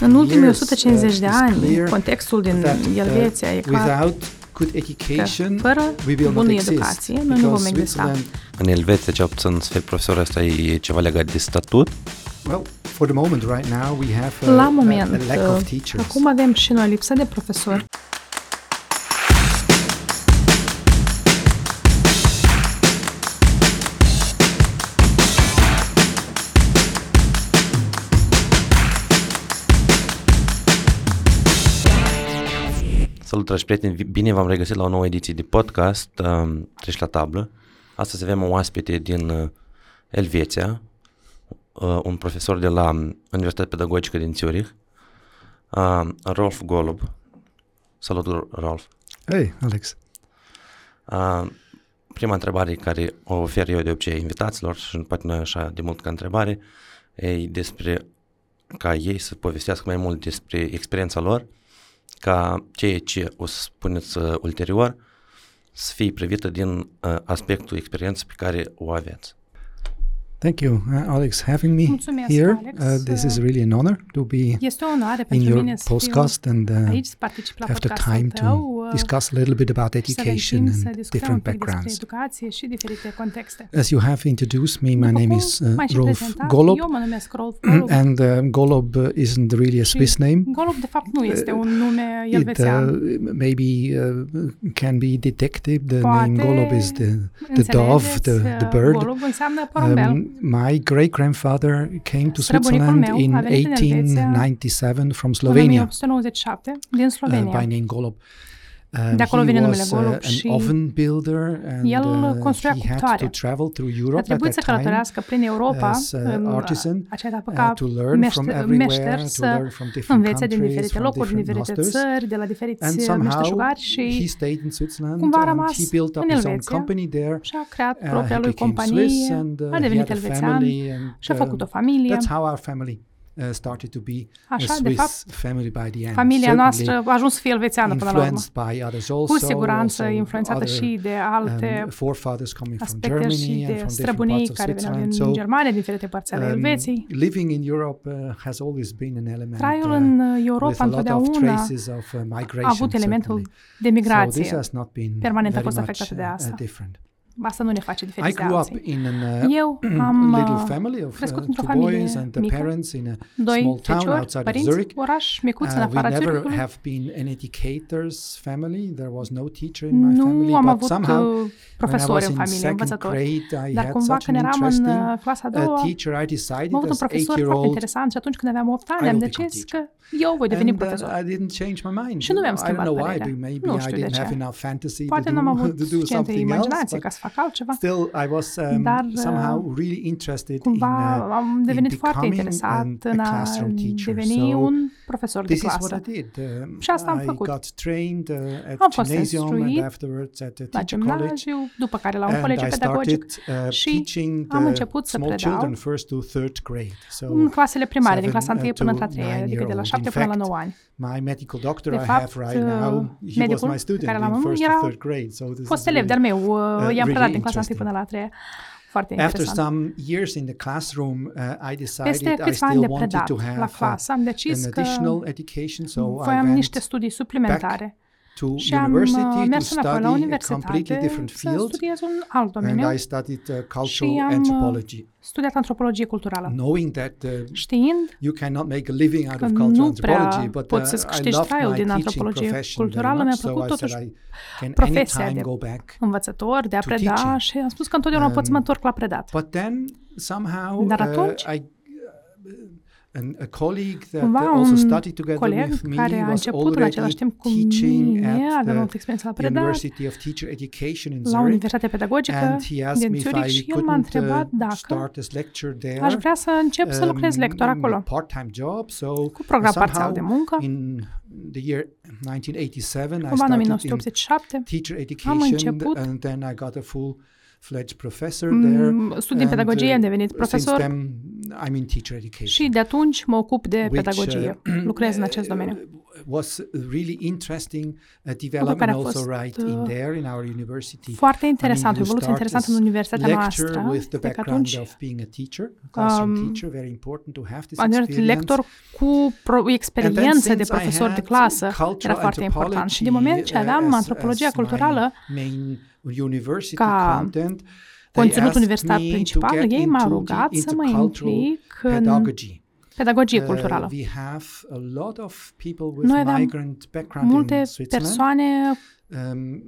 În ultimii years, 150 de uh, is ani, clear contextul din that, uh, Elveția e clar without good că education, fără we will not bună exist. educație noi nu vom Because exista. Switzerland, În Elveția, ce puțin să fii profesor, asta e ceva legat de statut. well, for the moment, right now, we have a, La a- moment, a lack of uh, teachers. acum avem și noi lipsă de profesori. Salut, dragi prieteni! Bine v-am regăsit la o nouă ediție de podcast um, Treci la tablă. Astăzi avem o oaspete din uh, Elveția, uh, un profesor de la um, Universitatea Pedagogică din Zurich, uh, Rolf Golob. Salut, Rolf! Hey, Alex. Uh, prima întrebare care o ofer eu de obicei invitaților și poate nu e așa de mult ca întrebare, e despre ca ei să povestească mai mult despre experiența lor, ca ceea ce o să spuneți uh, ulterior să fie privită din uh, aspectul experienței pe care o aveți. Thank you, uh, Alex, having me Mulțumesc, here. Alex. Uh, this is really an honor to be Este o onoare in your podcast and uh, aici, să particip la have the time tău. to uh, discuss a little bit about și să avem education and different backgrounds. As you have introduced me, my name is uh, Rolf Golob, Eu mă Rolf Golob. and uh, Golob uh, isn't really a Swiss name. Golob, de fapt, nu este un nume It uh, maybe uh, can be detected. The Poate name Golob is the the dove, the, the uh, bird. Golob înseamnă porumbel. Um, my great grandfather came to Străbunicul Switzerland meu in a venit în Elveția 1897 from în Slovenia 1897 din uh, Slovenia. by name Golob. Um, De acolo he vine numele was Golob uh, și an oven builder and el uh, construia he had cuptoare. to travel through A Europe at trebuit să that time călătorească prin Europa as, uh, în artisan, acea etapă uh, ca to learn from meșter, everywhere, meșter to să learn from different învețe din countries, diferite from locuri, din different diferite masters. țări, de la And diferiți somehow meșteșugari he și stayed in Switzerland cumva a and rămas he built up în his own Elveția company there. și-a creat Uh, propria he lui became Swiss companie, and uh, a he devenit had a elvețean family and și a făcut o um, familie. that's how our family uh, started to be Așa, a de Swiss fapt, family by the end. Familia Certainly noastră a ajuns să fie elvețeană până la urmă. influenced by others also, Cu siguranță also influențată other, și de alte um, forefathers coming from aspecte Germany și and de from different străbunii parts of care veneau Switzerland. din So Germania, din diferite părți ale um, Elveției. living in Europe uh, has always been an element Traiul uh, în with Europa a lot of întotdeauna traces of uh, migration. a avut elementul certainly. de So this migrație. has not been Permanent a very fost much afectată de uh, asta. different. Asta nu ne face I diferiți de grew up alții. in an uh, Eu am little uh, family of crescut uh, într-o two boys familie and the mică, parents in a doi small town feciori, outside of părinți, Zurich. oraș micuț în Uh, we afara never Zurichului. have been an educator's family. There was no teacher in my Nu family, am but avut somehow uh, when I profesori was în in familie, second învățători. grade, I Dar had cumva such când an eram în interesting uh, clasa a uh, doua, teacher. I decided am avut un as profesor foarte eight-year-old interesant și atunci când aveam 8 ani I am will become decis că teacher. eu voi deveni and uh, profesor. I didn't change my mind. Și nu mi-am I don't schimbat know why. părerea. but Maybe Nu I știu de didn't ce. have enough fantasy Poate to n-am do, avut to do suficientă something else, imaginație but ca să fac altceva. still I was um, Dar, uh, somehow really interested in Cumva uh, am devenit in foarte becoming interesat an- în a a classroom teacher. deveni So un profesor de This is what clasă. I did. Um, Și asta am I făcut. got trained uh, at Am fost gymnasium and instruit afterwards at the La teacher college. gimnaziu, după care la un And colegiu I pedagogic started uh, și teaching am the început să small predau children first to third grade. So în clasele primare, din seven, clasa 1 uh, până to la 3, nine adică de la year 7 old. până In la fact, 9 ani. my medical doctor De I fapt, have right now, uh, he was medicul my student care l-am in avut first era to third grade. So this Fost is elev really, de-al meu, uh, i-am really predat din clasa 1 interesting. până la 3. Foarte After interesant. some years in the classroom, uh, I decided Peste I câțiva ani still de wanted predat to la have uh, clasă, am decis an că additional education, so I voiam went niște studii suplimentare to și am university uh, to mers înapoi la study a universitate completely different să field, studiez un alt and domeniu, I studied uh, Și cultural am, uh, anthropology, studiat antropologie culturală. knowing that uh, Știind you cannot make a living out că of cultural nu prea anthropology, but uh, poți să-ți I câștigi loved traiul my din teaching antropologie profession very culturală, mi-a much, so plăcut I said totuși I can profesia anytime de go back. învățător, de a to preda teaching. și am spus că întotdeauna pot să mă Um, întorc la predat. But then somehow Dar uh, atunci, I and a colleague that Cumva uh, also un studied together coleg with me care a was început în already același timp cu teaching mine, at avea the multă experiență la predat, University of Teacher Education in la Zurich. Universitatea Pedagogică And he asked din me if Zurich I și el m-a couldn't întrebat uh, dacă start as lecturer there. aș vrea să încep să lucrez um, lector in a acolo, part-time job. So cu program somehow parțial de muncă. in the year 1987 I Cumva în started in 1987 teacher am education început and then I got a full fledged professor there. mm, studii în And, pedagogie, uh, am devenit Since profesor then I'm in teacher education. și de atunci mă ocup de which, pedagogie. uh, Lucrez în acest domeniu. Uh, was really interesting uh, development care a also fost, right in uh, there in our university. Foarte I interesant, o mean, you evoluție start interesantă în as universitatea lecturer noastră. with the de că background atunci of being a teacher, a classroom um, teacher, very important to have this am devenit experience. lector cu pro- experiență de since I profesor de had clasă, cultural era foarte important. Și din anthropology, moment ce uh, aveam as- antropologia as my culturală main university ca content, they conținut asked universitar me to principal, get ei m-au into rugat the să mă intercultural implic în pedagogy. Pedagogie Uh, culturală. we have a lot of people with Noi aveam migrant background Multe in Switzerland. persoane Um,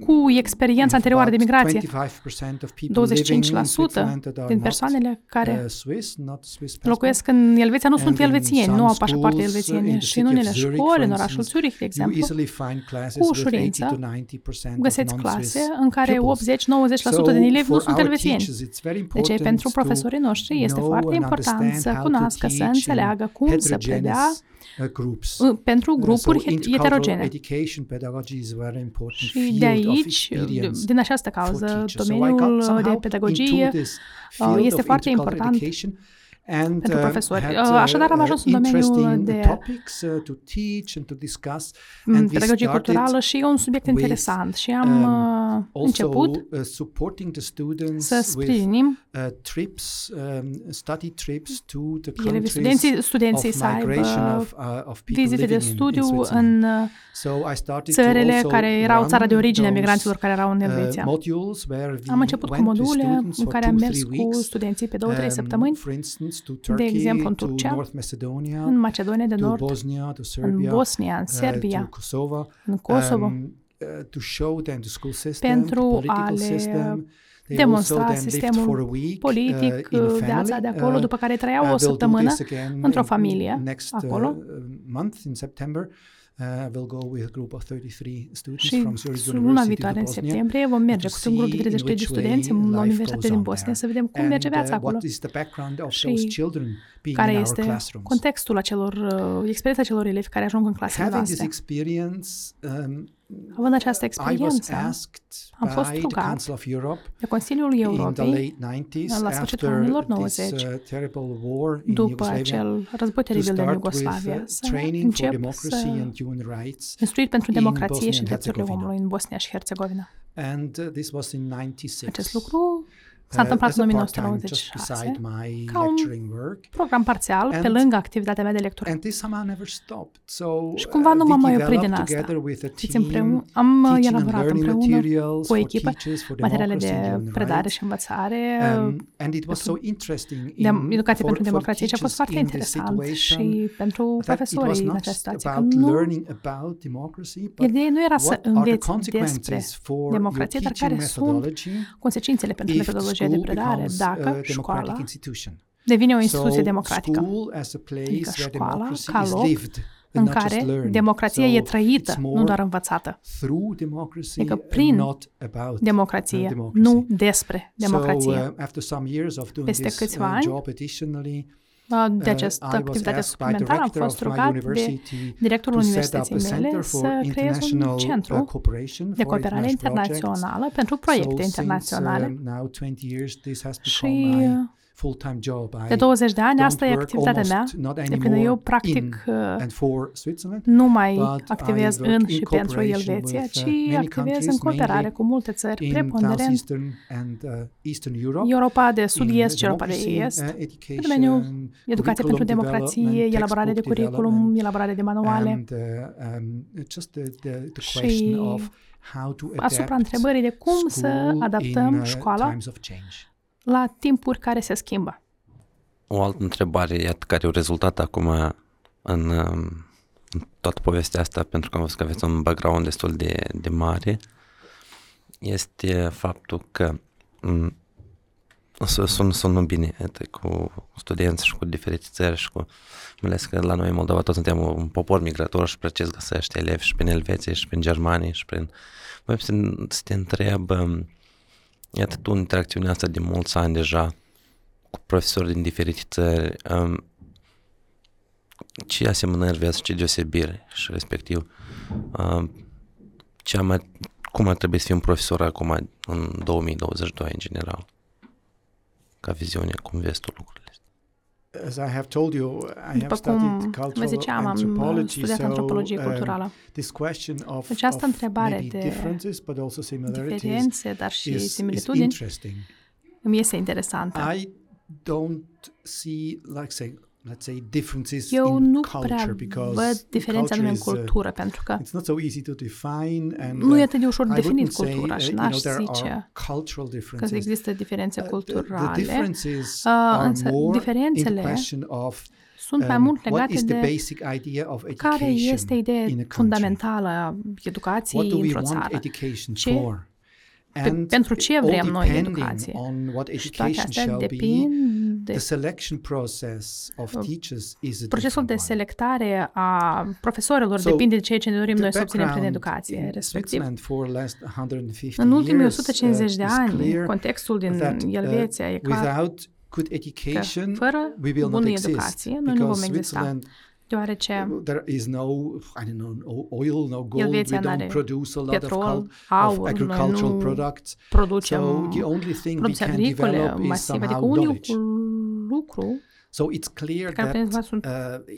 cu experiență anterioară de migrație. 25% of people living in 25% Switzerland that are din not, persoanele care uh, Swiss, not Swiss passport. locuiesc în Elveția nu sunt And in elvețieni, nu some au pașapoarte schools, uh, in elvețiene the și în city of unele Zurich, școli, for în orașul instance, Zurich, de You exemplu, easily find classes cu with 80 ușurință to 90% of găsiți non-Swiss clase în care pupils. 80-90% din elevi nu for sunt our elvețieni. teachers, it's very De important ce pentru to profesorii noștri este know foarte and important understand să how to cunoască, să teach in înțeleagă cum să predea heterogeneous, uh, groups. uh, pentru Uh, grupuri so het- intercultural heterogene. education pedagogy is a very important Și field de of aici, experience din această for cauză, teachers. So I domeniul got somehow de pedagogie into this uh, field este of foarte intercultural important education and pentru uh, profesori. had, Uh, așadar, am uh, ajuns în domeniul interesting de- topics uh, to teach and to discuss mm, and we pedagogie started culturală și e un subiect with, interesant și am um, uh, also început uh, supporting the students să with sprijinim uh, trips, um, study trips to the elevii, countries studenții, studenții of să migration aibă of, uh, of people vizite de living in, in studiu Switzerland. în uh, So I started to țările also care erau țara de run origine a those, migranților care erau în uh, Elveția. modules where we Am început cu went with module students în for care am two, mers three cu weeks, studenții pe două-trei um, săptămâni For instance, to Turkey, exemplu, în to Turcia, North Macedonia, în Macedonia de to Nord, Bosnia, to în Serbia, Bosnia, în uh, to Serbia, Kosovo, în Kosovo, um, uh, to show them the school system, Pentru the a political le system. They demonstra also then lived sistemul for a week, politic, uh, in a viața family. de acolo, Uh, după care uh, trăiau o we'll do săptămână this again într-o in- familie next acolo. Uh, month in September. Uh, we'll go with a group of 33 students Și from Zurich luna University viitoare, to în Bosnia. septembrie, vom merge to cu un grup de see in 33 de which studenți way la life Universitatea goes din on Bosnia there. să vedem cum merge And, viața uh, acolo What is the background of Și those children being care in our este classrooms? contextul acelor, uh, experiența celor elevi care ajung în clasele Having this noastre. experience, um, Având această I was experiență, asked am fost by the rugat Council of Europe de Consiliul in the Europei, late 90s la sfârșitul after anilor this 90, uh, terrible war in după Yugoslavia acel război to teribil din start with Iugoslavia, uh, să training for încep democracy să and human rights instruit pentru in democrație Bosnia și and drepturile Herzegovina. omului în Bosnia și Herțegovina. and uh, this was in 96 Acest lucru s-a uh, întâmplat as în a part-time just 1996, beside my ca un lecturing work program parțial pe And- lângă activitatea mea de lectură. and this somehow never stopped so Și cumva uh, nu we m-am mai oprit din developed asta. together with a Știți, team împreună, am uh, teaching and elaborat learning împreună materials cu for echipă teachers for materiale democracy and de human predare rights. și învățare, Um, and it was so interesting de in, educație for, pentru for democrație și a fost teachers foarte in this interesant situation și pentru that it was profesorii în not această situație. Că about nu, learning about democracy, but ideea nu era să what are the înveți despre consequences for your democrație, dar teaching care sunt methodology consecințele pentru if metodologia de school predare becomes dacă a democratic școala institution. devine o instituție so democratică school as a place Adică where școala democracy ca is loc lived în and not just care learned. democrația so e trăită, it's nu more doar învățată. through democracy Adică and prin not about Democrație, uh, democracy. nu despre democrație. So, uh, after some years of doing Peste this câțiva uh, ani, job additionally, Uh, de uh, această I was activitate asked by suplimentară am director fost of my rugat de university directorul to set up a universității mele center for să creez un international uh, centru cooperation de for cooperare international projects. internațională pentru So proiecte since, internaționale uh, now 20 years, this has și become my uh, full-time job. I de 20 de ani don't asta e work activitatea mea almost not de plină. anymore Eu in practic uh, and for Switzerland, nu mai but activez I work în in și pentru cooperation Elveția, with, uh, ci many activez în countries, cooperare mainly cu multe țări, in preponderent Southeastern and uh, Eastern Europe. Europa de in sud-est și Europa de democracy, est, uh, în domeniul education, educație pentru curriculum democrație, development, elaborare de textbook curriculum, development, elaborare de manuale. and uh, um, just the, the, the Și question of how to asupra adapt întrebării de cum să school adaptăm in, uh, școala times of change. La timpuri care se schimbă. O altă întrebare, iată, care a rezultat acum în, um, în toată povestea asta, pentru că am văzut că aveți un background destul de, de mare, este faptul că m, o să sun, sună bine iată, cu studenți și cu diferite țări și cu mai ales că la noi în Moldova toți suntem un popor migrator și precis găsește elevi și prin Elveția și prin Germania și prin... Mai puțin să te întreb, iată tu în interacțiunea asta de mulți ani deja, cu profesori din diferite țări, um, ce asemănări vezi, ce deosebiri și respectiv um, ce mai, cum ar trebui să fii un profesor acum în 2022 în general? Ca viziune, cum vezi tu lucrurile astea? As I have told you, I have După studied cum vă cultural ziceam, am uh, anthropology, studiat so antropologie um, culturală. this question of, Această of întrebare maybe de differences but also similarities Diferențe, dar și is, is similitudini interesting. îmi este interesantă. I don't see, like say, let's say, differences Eu in nu culture prea because văd diferența culture numai în is, uh, cultură, pentru că it's not so easy to define and nu e uh, atât de ușor de I definit wouldn't say, cultura uh, și you know, n-aș there zice are cultural că differences. există diferențe Uh, the, the culturale. differences Uh, are însă more in the diferențele question of Sunt mai um, mult what legate is the de basic idea of care education este in ideea a country? fundamentală a What educației do we într-o want țară. education Ce- for? And pentru ce all vrem noi depending educație? on what Și toate education astea shall be, depind de the selection process of teachers is a procesul different de one. selectare a profesorilor So, depinde de ceea ce ne dorim The noi să obținem prin background educație, in respectiv. Switzerland for last 150 În ultimii years, 150 de uh, is ani, clear contextul din that, uh, Elveția e clar without good că education, fără we will not bună exist educație noi nu vom because exista, Switzerland deoarece there is no I don't know no oil, no gold. Elveția we n-are don't produce a lot of, petrol, cul- aur, of noi agricultural nu products. So producem the only thing we produse can agricole develop is masive, adică somehow knowledge. unicul lucru So it's clear care putem that sunt uh,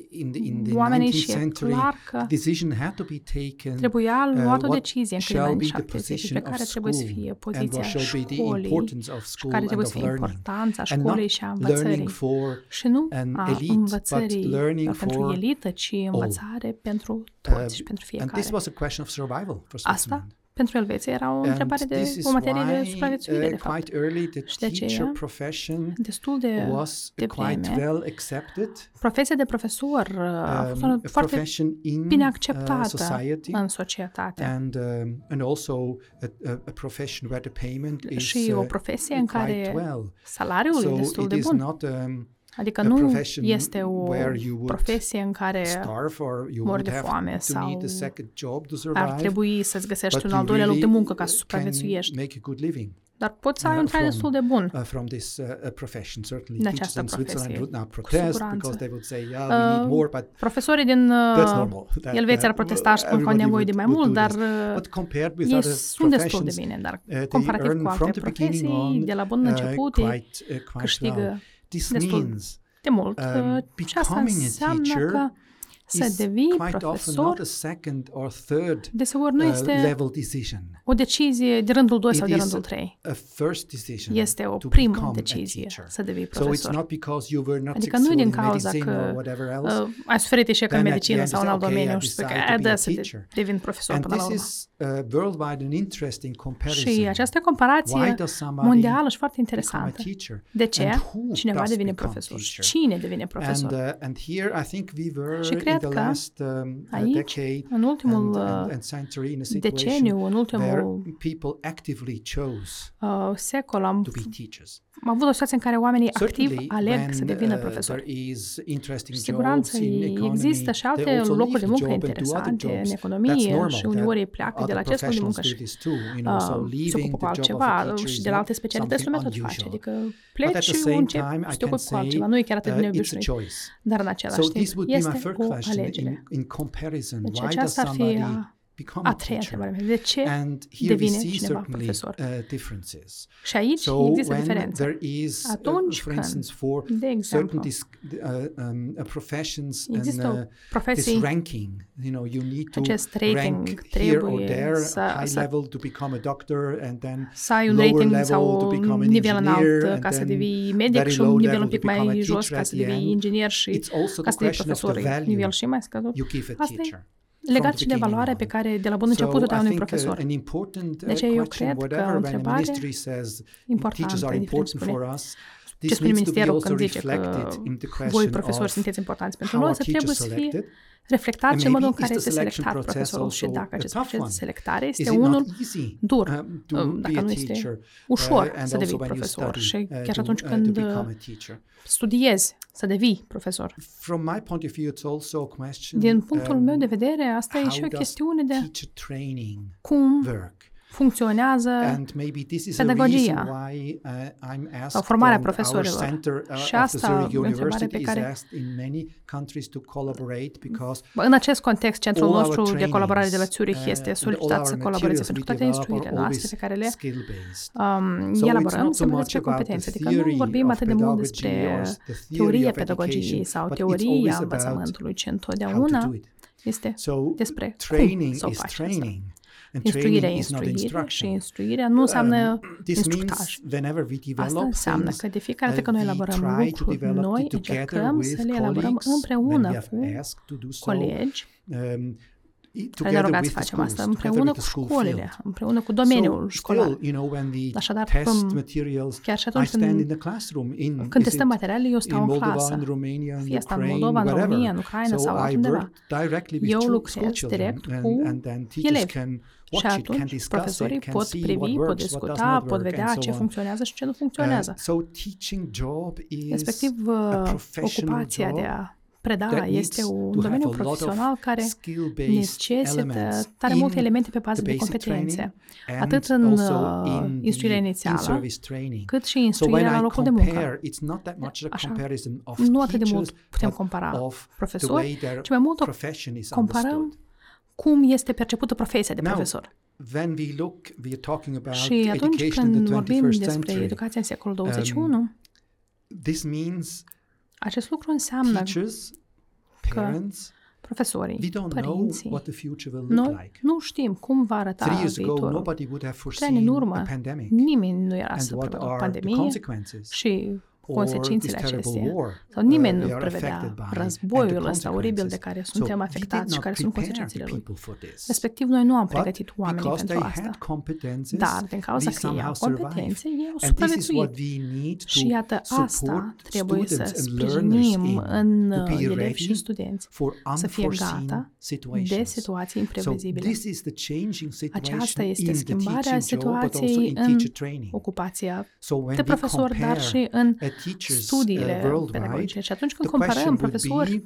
in the in the oamenii 19th și e century, clar că the decision had to be taken trebuia uh, luat o what decizie în shall câteva be anii the 70 position despre of care trebuie să school fie and poziția what shall be the școlii importance of și school care and trebuie of să fie learning. importanța And not școlii și a learning învățării. for Și nu an a elite, but învățării learning uh, pentru for elită, ci învățare pentru Uh, toți și pentru and fiecare. this was a question of survival for Asta, Switzerland. Pentru Elveția, era o And întrebare de this is o materie de why, supraviețuire, uh, de fapt. quite early the Și de teacher aceea, profession Destul de was de quite vreme, well accepted. profesia de profesor uh, a fost um, una a foarte profession in bine uh, acceptată society. în societate. and um, and also a, a, a profession where the payment is Și o uh, profesie în quite care well. salariul e So destul it de is bun. not um, Adică a nu profession este o where you would profesie în care starve or you mor would de have foame to sau need a second job to ar survive. trebui să-ți găsești But un al you doilea loc de really muncă ca să can supraviețuiești. make a good living Dar poți să ai uh, un trai from- destul de bun. uh, from this uh, uh, profession. Certainly, Din teachers această in Switzerland profesie, would now cu protest siguranță. because they would say, "Yeah, we need Uh, more," but Profesorii din that's uh, normal. That- Elveția ar that, protesta și spun că au everybody nevoie de would- mai would mult, do dar this. uh, But compared with ei other sunt destul de professions, bine, dar uh, they comparativ earn cu from alte the beginning profesii, on de la bun uh, început, ei quite, uh, quite well. câștigă This destul means de mult. um, Uh, și asta becoming a înseamnă teacher că să is devii quite often profesor not a second or third deseori nu uh, este level decision. o decizie de rândul 2 sau It de is rândul 3. A first decision Este o to primă become a decizie teacher. să devii So it's profesor. not because you were not Adică nu successful din in cauza medicine or că whatever else. uh, ați suferit eșec în Then at medicină the sau în end alt you say, okay, domeniu I și spui că decide to "A, be da, a să de- teacher." devin profesor And până la this urmă. is uh, worldwide an interesting comparison. Și această Why comparație does somebody mondială și foarte become a interesantă. teacher? De ce? And who Cineva does devine become profesor. teacher? Cine devine And, profesor? uh, and here I think we were Și in cred the că last um, uh, aici, decade în ultimul and, and, uh, and century in a deceniu, situation în where ultimul people actively chose uh, secol am, to be teachers. am avut o situație în care oamenii activ Certainly, aleg when să devină uh, profesori. there is interesting Cu siguranță jobs in economy, există și they alte also locuri de leave muncă the job and do other interesante în jobs. That's economie normal. și that uneori ei pleacă de la other acest loc de muncă professionals do și this too, you know, so uh, se leaving ocupă cu the job of a altceva teacher și is de la not alte specialități something lumea tot face. unusual. Adică But pleci at the și same începi time, să Și te can ocupi cu say altceva. Nu e chiar atât de uh, it's a neobișnuit. choice. Dar în So același this timp would be my este third o question alegere. in, in comparison. Deci Why does aceasta ar fi somebody a, become a a treia teacher? întrebare. mea. De ce And here we devine see cineva certainly profesor? uh, differences. Și aici So există when diferențe. there is, uh, Atunci for când, instance, for de certain exemplu, dis- uh, um, uh, professions and există uh, this profesii, ranking, you know, you need to acest rating rank here or trebuie there, să- high să- level to become a doctor, and then să ai un lower rating level sau to become un an nivel engineer, înalt and ca să then devii medic very și low un nivel level un pic to become a mai jos teacher ca at să the devii end. inginer și it's also ca the să devii question of the profesor value nivel și mai scăzut. you give a Asta e teacher. Legat the și de beginning valoarea on. pe care de la bun So început o dai I unui think uh, profesor. an important uh, De aceea eu question, cred că o whatever, when the întrebare ministry says teachers importantă, are indiferent important spune for us, ce this spune needs to be ministerul also când zice că reflected in the voi question profesori of sunteți importanți pentru how noi, are să trebuie teachers să fie selected. reflectat And și în modul în maybe care is the este selection selectat process profesorul și also dacă a acest tough proces de one? selectare Is este it unul not easy dur, um, to um, be dacă a nu este teacher, ușor uh, and să devii also when you profesor study, și uh, chiar to, atunci uh, când to uh, become a teacher. studiezi să devii profesor. From my point of view, it's also a question Din punctul um, meu de vedere, asta e și o how does chestiune de teacher training cum work. Funcționează And maybe this is a pedagogia. reason why uh, I'm asked sau formarea and our profesorilor. center uh, Și of asta the Zurich e o întrebare University pe is care- asked in many countries to collaborate because În acest context, centrul all our nostru de trainings, colaborare de la Zurich uh, este and all solicitat our să colaboreze materials pentru we toate develop instruirile are noastre always pe care le skill-based. um, So it's elaborăm, not se so mai much despre about competențe, the adică nu theory vorbim of atât de mult pedagogy despre or the theory teoria of pedagogiei education, sau but it's teoria always about învățământului, ci how to întotdeauna do it. este So despre training cum să o is faci asta. Training. And Instruirea training e is not instruire și instruction. instruirea nu înseamnă Um, this instructaj. means whenever we Asta develop înseamnă things, că de fiecare dată uh, când noi we elaborăm try to lucruri develop noi, it together încercăm with să le elaborăm colleagues when împreună we have cu asked to do so. colegi Um, i- care ne together rugați with să the facem schools, asta, together împreună with cu the school școlile, field. împreună cu domeniul so școlar. still, you know, when we Așadar, test când- materials, chiar și I atunci stand când- in the classroom in Când is testăm it materiale, eu in stau în Moldova, clasă. in Romania, in Fie asta în Ukraine, Moldova, în wherever. România, în Ucraina so sau I altundeva. work directly with Eu chil- lucrez school children direct and, cu and then teachers elevi. Can Și watch it, can atunci discuss profesorii it, can pot see privi, what pot works, what does discuta, not pot work, vedea and ce so on. funcționează și ce nu Uh, funcționează. so teaching job is Respectiv, a uh, professional ocupația job de a preda that needs este un to have domeniu a lot of profesional care skill-based necesită elements tare in multe elemente pe bază the de basic competențe, training atât and în also uh, in instruirea the inițială, in-service training. cât și So when instruirea la I locul de muncă. compare, it's not that much a Așa, comparison of nu atât de mult teachers, putem but compara of the profesori, way their ci mai mult o profession is comparăm understood. Cum este percepută profesia de Now, profesor. When we look, we are talking about Și atunci education in când the vorbim 21st despre century. educația în secolul Um, 21, This means acest lucru înseamnă teachers, parents, profesorii, we don't know părinții. what the future will look Noi like. nu știm cum va arăta Three years ago, viitorul. nobody would have Trei ani în foreseen urmă, a pandemic nimeni nu era and să what prevedă o are the pandemie consequences și or this consecințele terrible acesteia. war Sau nimeni uh, nu we are prevedea affected by and the războiul ăsta oribil de consequences. care So suntem we did afectați și not care sunt prepare consecințele the lui. people for this. Respectiv, noi nu am But pregătit oamenii because pentru they asta. had competences, Dar, din cauza we că ei somehow au survived. competențe, ei au And this is what supraviețuit. we need Și to iată, asta support trebuie să students and learners sprijinim in, în to uh, be elevi și ready studenți for să fie unforeseen gata de situations. situații So imprevizibile. this is the changing situation Aceasta este in the schimbarea teaching job, but also situației in în teacher training. ocupația So when de we profesor, dar compare și în uh, teachers uh, studiile worldwide, pedagogice. Și atunci când the question comparăm would profesori be,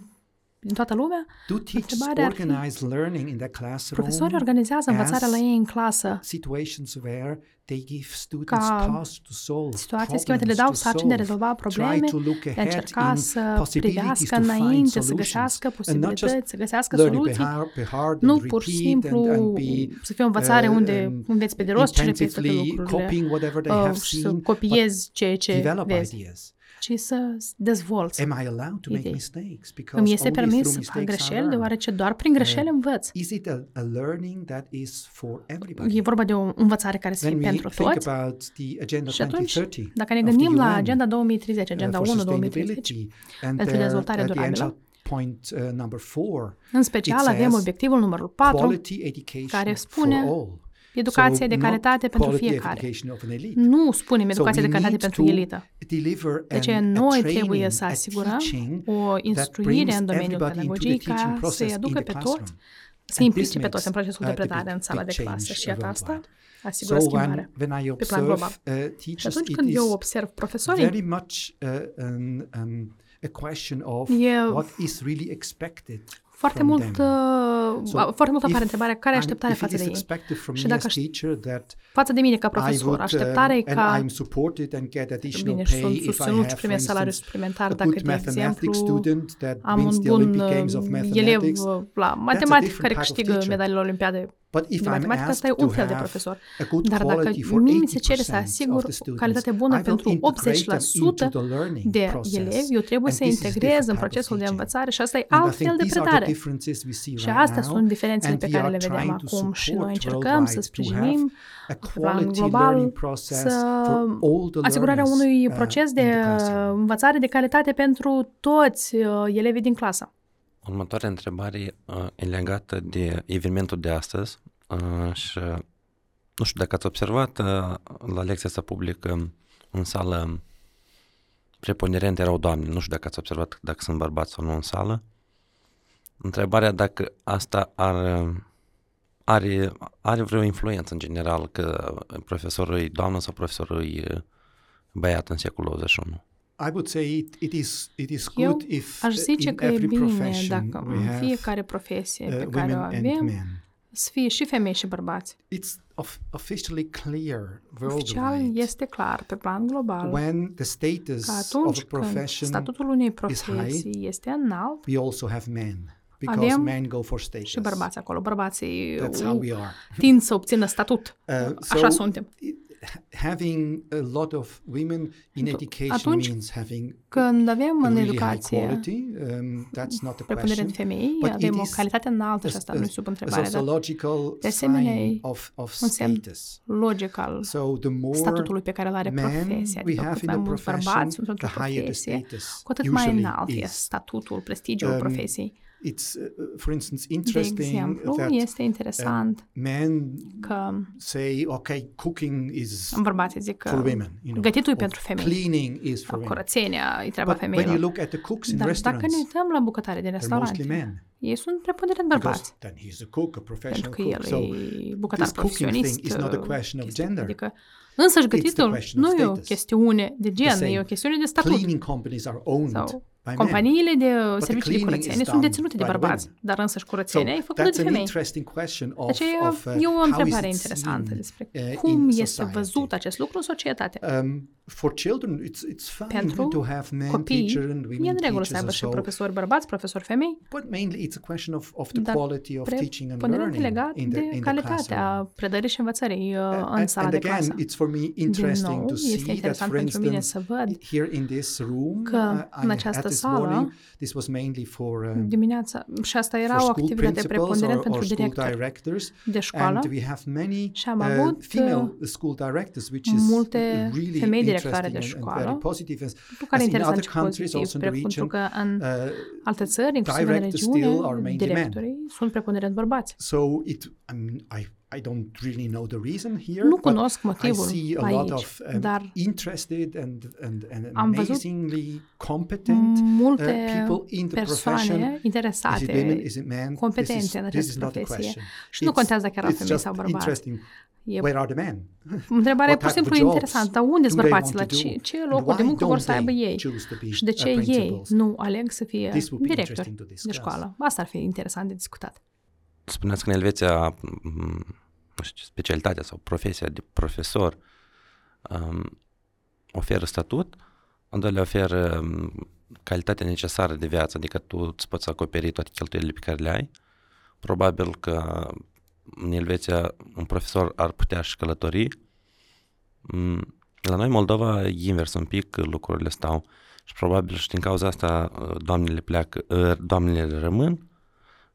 din toată lumea, do teachers întrebarea ar fi, organize learning in their classroom profesorii organizează învățarea la as ei în clasă. situations where they give students ca tasks to solve situații în care le dau problems to sarcini de solve, rezolva probleme, try to look de a ahead încerca in să possibilities privească to find înainte, să solutions găsească and not just posibilități, să găsească learning soluții, by heart, by heart nu and pur și repeat simplu and, and be să fie o învățare uh, unde um, înveți pe de rost și repeți toate intensively lucrurile. copying whatever they have uh, și să seen, but copiezi ceea ce develop vezi, ideas. Ci să dezvolți. Am I allowed to make idei. mistakes? Because Îmi este only permis through să fac mistakes I greșeli, learn. deoarece doar prin greșeli învăț. Is it a, a learning that is for everybody? E vorba de o învățare care să fie When we pentru think toți. about the Agenda Și atunci, 2030 dacă ne of the gândim la UN, Agenda 2030, uh, Agenda for 1 2030, sustainability, and pentru there, dezvoltare at the durabilă. agenda point uh, number four, în special it avem says obiectivul numărul 4, quality education care for spune all. Educație de not calitate pentru quality fiecare. education of an elite. Nu spunem So educație we de calitate need pentru to elită. deliver De aceea an- a noi training, trebuie să a asigurăm teaching o that instruire brings în domeniul everybody into the pedagogiei teaching ca process să-i in aducă the pe classroom. toți, să And implice this pe toți în makes, procesul de uh, the predare big- în sala big de clasă change și iată asta worldwide. asigură So schimbare. when, when I pe plan observe global. uh, Și teachers, atunci it când eu is observ profesorii, very much uh, an, um, a question of E what is really expected foarte from mult, them. uh, So foarte mult apare if întrebarea care e I'm- așteptarea if it față de is ei. expected from Și me dacă as teacher that Față de mine ca I profesor, would, așteptarea e um, ca and I'm supported and get additional bine și pay sunt if I susținut have, și for primesc salariu instance, suplimentar a dacă, good de mathematics exemplu, student that am wins un the bun Olympic Games of uh, elev mathematics. uh, la matematică different care type of câștigă teacher. medaliile olimpiade But if de I'm matematică, asta e asked un to fel de have profesor. a good Dar dacă quality for mie mi se cere 80% să of asigur the students, calitate bună I will pentru integrate them 80% into the learning de process. elevi, eu trebuie And să this is integrez different în type of procesul de teaching. învățare și asta e And I alt think fel de these are the predare. differences we see Și right astea now, sunt diferențele and pe we care are le vedem trying to acum și noi support încercăm să worldwide to sprijinim have a pe plan quality global learning process să for all the asigurarea learners, unui uh, proces in de the classroom. uh, învățare de calitate pentru toți uh, elevii din clasă. Următoarea întrebare uh, e legată de evenimentul de astăzi uh, și uh, nu știu dacă ați observat, uh, la lecția asta publică în sală preponderent erau doamne, nu știu dacă ați observat dacă sunt bărbați sau nu în sală. Întrebarea dacă asta ar, uh, are, are vreo influență în general că profesorul e doamnă sau profesorul e băiat în secolul 21. I would say it, it is it is Eu good if aș uh, zice in că e every bine profession dacă we în have fiecare profesie uh, pe care o women and avem men. să fie și femei și bărbați. It's of, officially clear Oficial worldwide este clar pe plan global when the status că of atunci a când profession statutul unei high, profesii este înalt we also have men because Avem men go for status. și bărbați acolo. Bărbații That's how we are. tind să obțină statut. Uh, Așa so suntem. i- having a lot of women in education atunci means having Când avem în really high educație quality. Um, that's not a preponderent question. femei, But it avem o is calitate înaltă și a- asta a- nu e sub a întrebare, dar sociological de asemenea sign e of, of un semn status. logic al So the more statutului pe care îl are men profesia. we Adică have cât in mai the mulți profession, bărbați sunt într-o the higher the profesie, status cu atât mai usually înalt e is. statutul, prestigiul Um, profesiei. It's, uh, for instance, De interesting exemplu, that este interesant men că say, okay, cooking is bărbații zic for că women. You know, gătitul e or pentru femei, Cleaning is for sau women. curățenia e treaba But when you femeilor. look at the cooks in Dar dacă restaurants, ne uităm la bucătare din they're mostly restaurante, men. ei sunt preponderent Because bărbați. then he's a cook, a professional Pentru că cook. el So e bucătar this cooking profesionist. thing is not a uh, question of chestia- gender. Adică, însăși gătitul question of nu e o status. chestiune de gen, same. e o chestiune de statut. cleaning companies are owned Sau by men. Companiile de the servicii de cleaning curățenie is sunt done deținute de by the bărbați, women. dar însăși So curățenia e făcută de that's an femei. interesting question of, Deci e, of uh, e o how is întrebare it interesantă seen, despre uh, cum in este society. văzut acest lucru în societate. Um, for children, it's it's fine Pentru to have men copii, teacher and e women în regulă să teachers aibă and și so. profesori bărbați, profesori femei, But mainly, it's a question of, of the Dar quality of teaching and preponderent learning legat in the de in the calitatea classroom. predării și învățării uh, Uh, în and, sala and de again, clasă. it's for me Din interesting nou, to este see that, interesant for pentru mine instance, să văd here in this room, că uh, în I această had this sală, morning, this was mainly for uh, dimineața și asta for era o school activitate principals preponderent or, pentru or school directori directors, de școală. and we have many Și am uh, avut, female uh, school directors, which is multe really femei directoare de interesting and, and școală, very positive. As, lucru care as e in interesant other și countries, pozitiv, also in the pentru region, că în uh, alte țări, inclusiv în directors still are regiune, mainly directorii sunt preponderent bărbați. So it, I mean, I, I don't really know the reason here. Nu but cunosc I motivul see a lot aici, of um, dar interested and, and, and Am văzut amazingly competent uh, multe people in the profession. persoane Is it interesate, women? Is it men? This is, competente în this is această not a profesie. question. Și nu It's- contează dacă erau it's femei just sau bărbați. interesting. E Where are the men? Întrebarea e What pur și type simplu of jobs interesantă. Dar unde do sunt they bărbații? La want to ce, do? ce And locuri de why muncă vor don't să aibă they ei? choose to be, Și de uh, ce ei principals? nu aleg să fie This would be directori interesting to de discuss. școală? Asta ar fi interesant de discutat. Spuneați că în Elveția, m, nu știu, specialitatea sau profesia de profesor um, oferă statut, în doilea oferă um, calitatea necesară de viață, adică tu îți poți acoperi toate cheltuielile pe care le ai. Probabil că în Elveția un profesor ar putea și călători. Mm, La noi, Moldova, e invers un pic, lucrurile stau și probabil și din cauza asta uh, doamnele pleacă, uh, doamnele rămân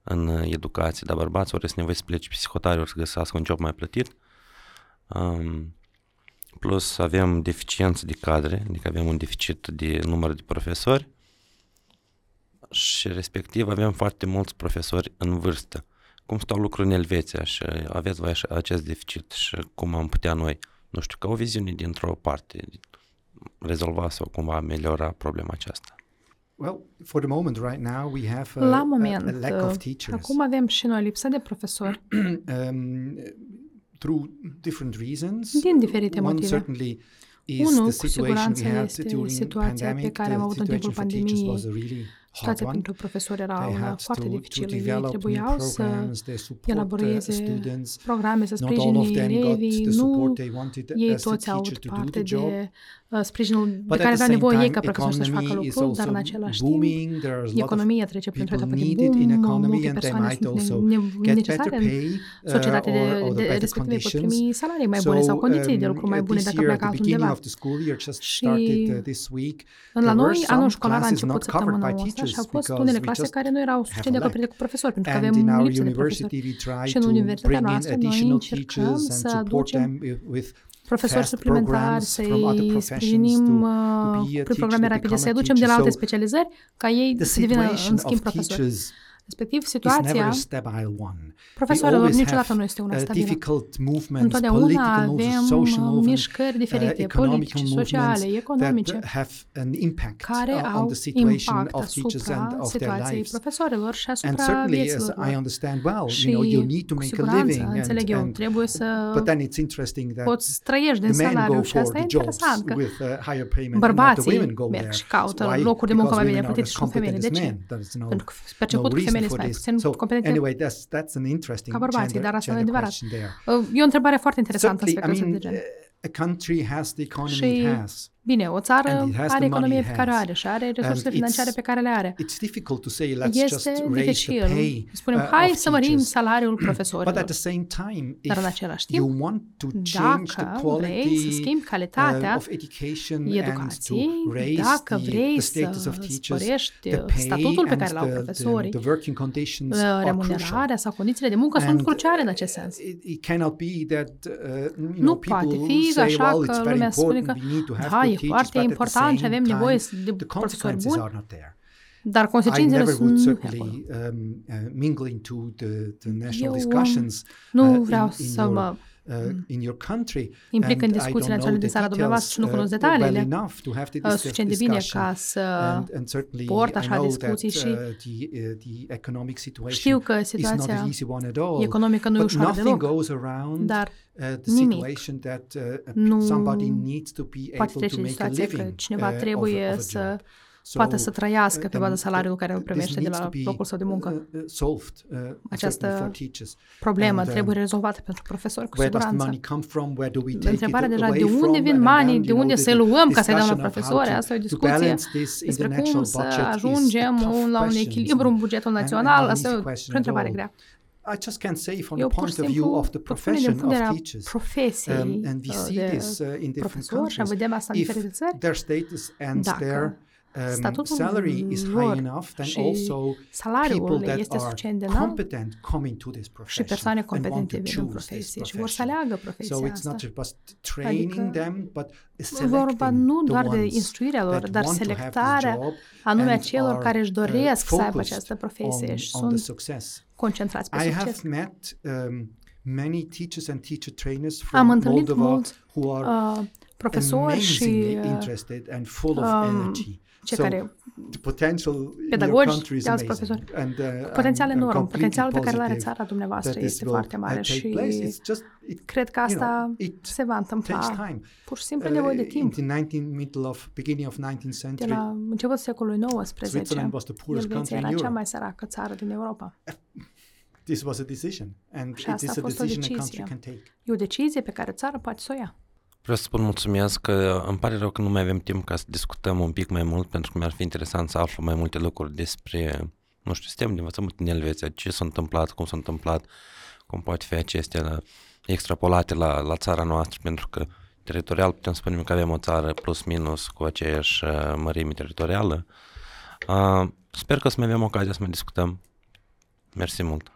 în uh, educație, dar bărbații ori sunt nevoie să plece psihotari, ori să găsească un job mai plătit. Um, plus avem deficiență de cadre, adică avem un deficit de număr de profesori și respectiv avem foarte mulți profesori în vârstă. Cum stau lucrurile în Elveția și aveți voi așa- acest deficit și cum am putea noi, nu știu, ca o viziune dintr-o parte, rezolva sau cumva ameliora problema aceasta. La a- moment, a lack of uh, teachers. acum avem și noi lipsă de profesori um, through different reasons. Din diferite One motive. certainly is Unul, the cu situation siguranță, we had este during situația pe pandemic. care The am avut în timpul situation for teachers was a pandemiei. Really hard Situația one. pentru profesori era They una had foarte to, to dificilă. Ei develop new trebuiau să programs, they support uh, elaboreze students. programe, să Not all of sprijine them got elevii. the support Nu they wanted ei as the toți au teacher to do parte the job. de uh, sprijinul de But care at the aveau same nevoie ei time, ca profesori să-și facă economy is lucrul, dar în also același timp booming. There are a lot of economia trece printr-o people etapă de needed in boom, economy multe and they persoane might sunt also ne- get better necesare în pay uh, societate or, de, or the de better respective pot conditions. primi salarii mai bune sau condiții de lucru mai um, bune this dacă year, pleacă at the beginning altundeva. of the school year, just Și started uh, this week. La there noi, were anul some școlar a classes început not covered săptămâna by asta și teachers au fost because unele we clase just care nu erau have suficient de a lack. acoperite cu profesori, pentru că And avem in our lipsă de profesori. university, we try Și în to universitatea bring in noastră noi additional încercăm teachers and să support aducem them with, with profesori fast suplimentari, programs from other să-i professions sprijinim to- to uh, be a prin teacher, programe to rapide, become să-i a aducem de la teacher. alte So specializări, ca ei the să devină, situation în schimb, of profesori. Teachers Respectiv, is never situația a stable one. We profesorilor always niciodată have nu este una uh, stabilă. difficult movements, Întotdeauna political movements, avem social uh, movements, mișcări uh, diferite, economical politice, movements sociale, economice, that have an impact care uh, on au the situation impact of teachers and asupra of their situației lives. profesorilor și And asupra certainly, as vieților I lor. understand well, Și you know, you need to cu make a siguranță, living, and, înțeleg eu, and trebuie să but then it's interesting that poți să trăiești din the men salariu go și for asta e the jobs interesant că with uh, higher payment, and not the bărbații women go merg there. și caută Why? locuri de muncă Because mai bine women are plătite as și cu femeile. competent De as ce? men. There is no Pentru că no perceput că reason femeile for sunt mai this. puțin So competente anyway, that's that's an an interesting ca bărbații, gender, dar asta nu e gender adevărat. question there. Uh, E o întrebare foarte interesantă Certainly, I aspectul ăsta mean, de gen. uh, a country has the economy Și it has. Bine, o țară And it has the are economie money pe it care o has. are și are resursele And financiare it's- pe care le are. It's difficult to say, let's just Este raise the dificil. pay Spunem, uh, hai of să mărim teachers. salariul But at profesorilor. the same time, Dar în if același you timp, want to change the dacă vrei să quality schimbi uh, calitatea of education and to educației, raise dacă the, vrei the să status of teachers, sporești the pay statutul pe and care l-au the, the, profesorii, the working conditions uh, are crucial. remunerarea sau condițiile de muncă sunt And, cruciale în acest sens. It, it cannot be that uh, you Nu know poate people fi say, așa well, că it's very lumea spune important, că we need to have da, good e teachers, foarte but at the important și same avem time, nevoie de the profesori consequences buni, are not there. dar I consecințele never would sunt acolo. certainly um, uh, mingle into the, the national Eu, um, discussions Nu uh, vreau in, in să your, mă uh, in your country. implic în and I discuțiile don't know naționale din the țara dumneavoastră și nu details, cunosc uh, well detaliile enough to have the uh, dis- suficient de bine discussion. ca să and, and certainly port I așa know that discuții și uh, the, uh, the economic situation știu că is not situația an easy one at all. economică nu e but ușoară nothing deloc, goes around dar uh, the nimic situation that uh, nu somebody needs to be poate able trece to de make a situația că living cineva uh, trebuie of, a- of a să job. So, poată să trăiască uh, pe baza the- salariului care îl this primește de needs la to be, locul său de muncă. uh, uh, solved, uh, Această certainly for teachers. Problemă and, uh, trebuie rezolvată pentru profesori cu Where does the siguranță. money come from? Where do we take Întrebarea it deja, away de unde from? vin And banii, then, de you know, unde the să luăm ca să-i dăm la discussion of how profesori? to- Asta e o to discuție balance this despre cum international să budget is a ajungem tough la un question. echilibru în bugetul And- and național. not an Asta e easy o question o întrebare at all. grea. I just can't say from Eu the pur point și of view simplu of the pot spune din profession punct de of vedere teachers. profesiei Um, and we uh, see de this uh, in different profesori și countries. vedem asta în If diferite țări. their status ends Dacă there, um, statutul salary is lor high enough, then și also salariul people that este are suficient de înalt competent come into this și profession persoane and want competente to vin în choose this profesie și vor să profession. aleagă So profesia it's asta. not just training Adică them, but vorba nu selecting doar the de ones instruirea lor, that dar want to have this selectarea job anume a and celor are, care își uh, doresc să aibă focused această profesie on, și on the sunt success. concentrați pe I succes. have met um, many teachers and teacher trainers Am from întâlnit Moldova mulți who are uh, profesori și amazingly uh, interested and full of um, energy. Cei so care the potential in your pedagogi, country is de alți amazing. profesori. And, uh, potențial I'm- I'm enorm, completely potențialul pe care îl are positive țara dumneavoastră that this este will, foarte uh, mare take și place. It's just, it, cred că you know, asta it se va takes întâmpla. time. Pur și simplu e nevoie de Uh, in timp. the 19 middle of beginning of 19th De century, la începutul secolului Switzerland XIX, was the poorest country Elveția in era cea Europe. mai săracă țară din Europa. This was a decision, and Și it asta is a a fost o decision a country decizie. can take. E o decizie pe care o țară poate să o ia. Vreau să spun mulțumesc că îmi pare rău că nu mai avem timp ca să discutăm un pic mai mult, pentru că mi-ar fi interesant să aflu mai multe lucruri despre, nu știu, sistemul de învățământ din Elveția, ce s-a întâmplat, cum s-a întâmplat, cum poate fi acestea extrapolate la, la țara noastră, pentru că teritorial putem spune că avem o țară plus minus cu aceeași uh, mărime teritorială. Uh, sper că o să mai avem ocazia să mai discutăm. Mersi mult!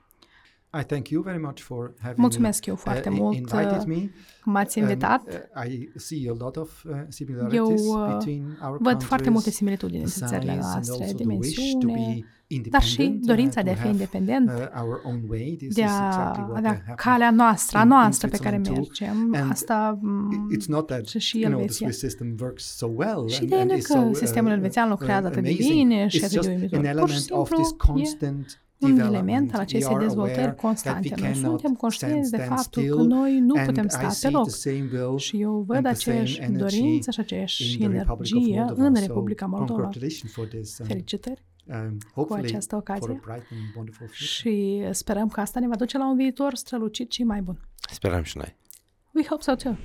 I thank you very much for having Mulțumesc eu me, foarte uh, mult invited uh, me. că m-ați invitat. Um, uh, I see a lot of uh, similarities Eu uh, between our văd foarte multe countries, similitudini the între țările size and noastre, also the wish to dimensiune, be dar și independent, uh, dorința to de a fi have, independent, uh, our own way. This de is a exactly what avea happened calea noastră, a in- in noastră pe care Switzerland too. mergem. And Asta m, It's not that și și you know the Elveția. Swiss system works so well. Și and- ideea and nu e is că so, uh, sistemul elvețian lucrează uh, atât de amazing. bine și It's atât de just uimitor. an Pur și element of this simplu e constant un development. element al We acestei are dezvoltări aware that we constante. Noi cannot suntem conștienți de stand faptul că still noi nu and putem I sta see pe loc. the same will Și eu văd and the same aceeași energy dorință și in aceeași the Republic of energie Moldova. în So Republica Moldova. congratulations for this. um, Felicitări um, hopefully această for a ocazie. bright and wonderful future. și sperăm că asta ne va duce la un viitor strălucit și mai bun. Sperăm și noi! We hope so too.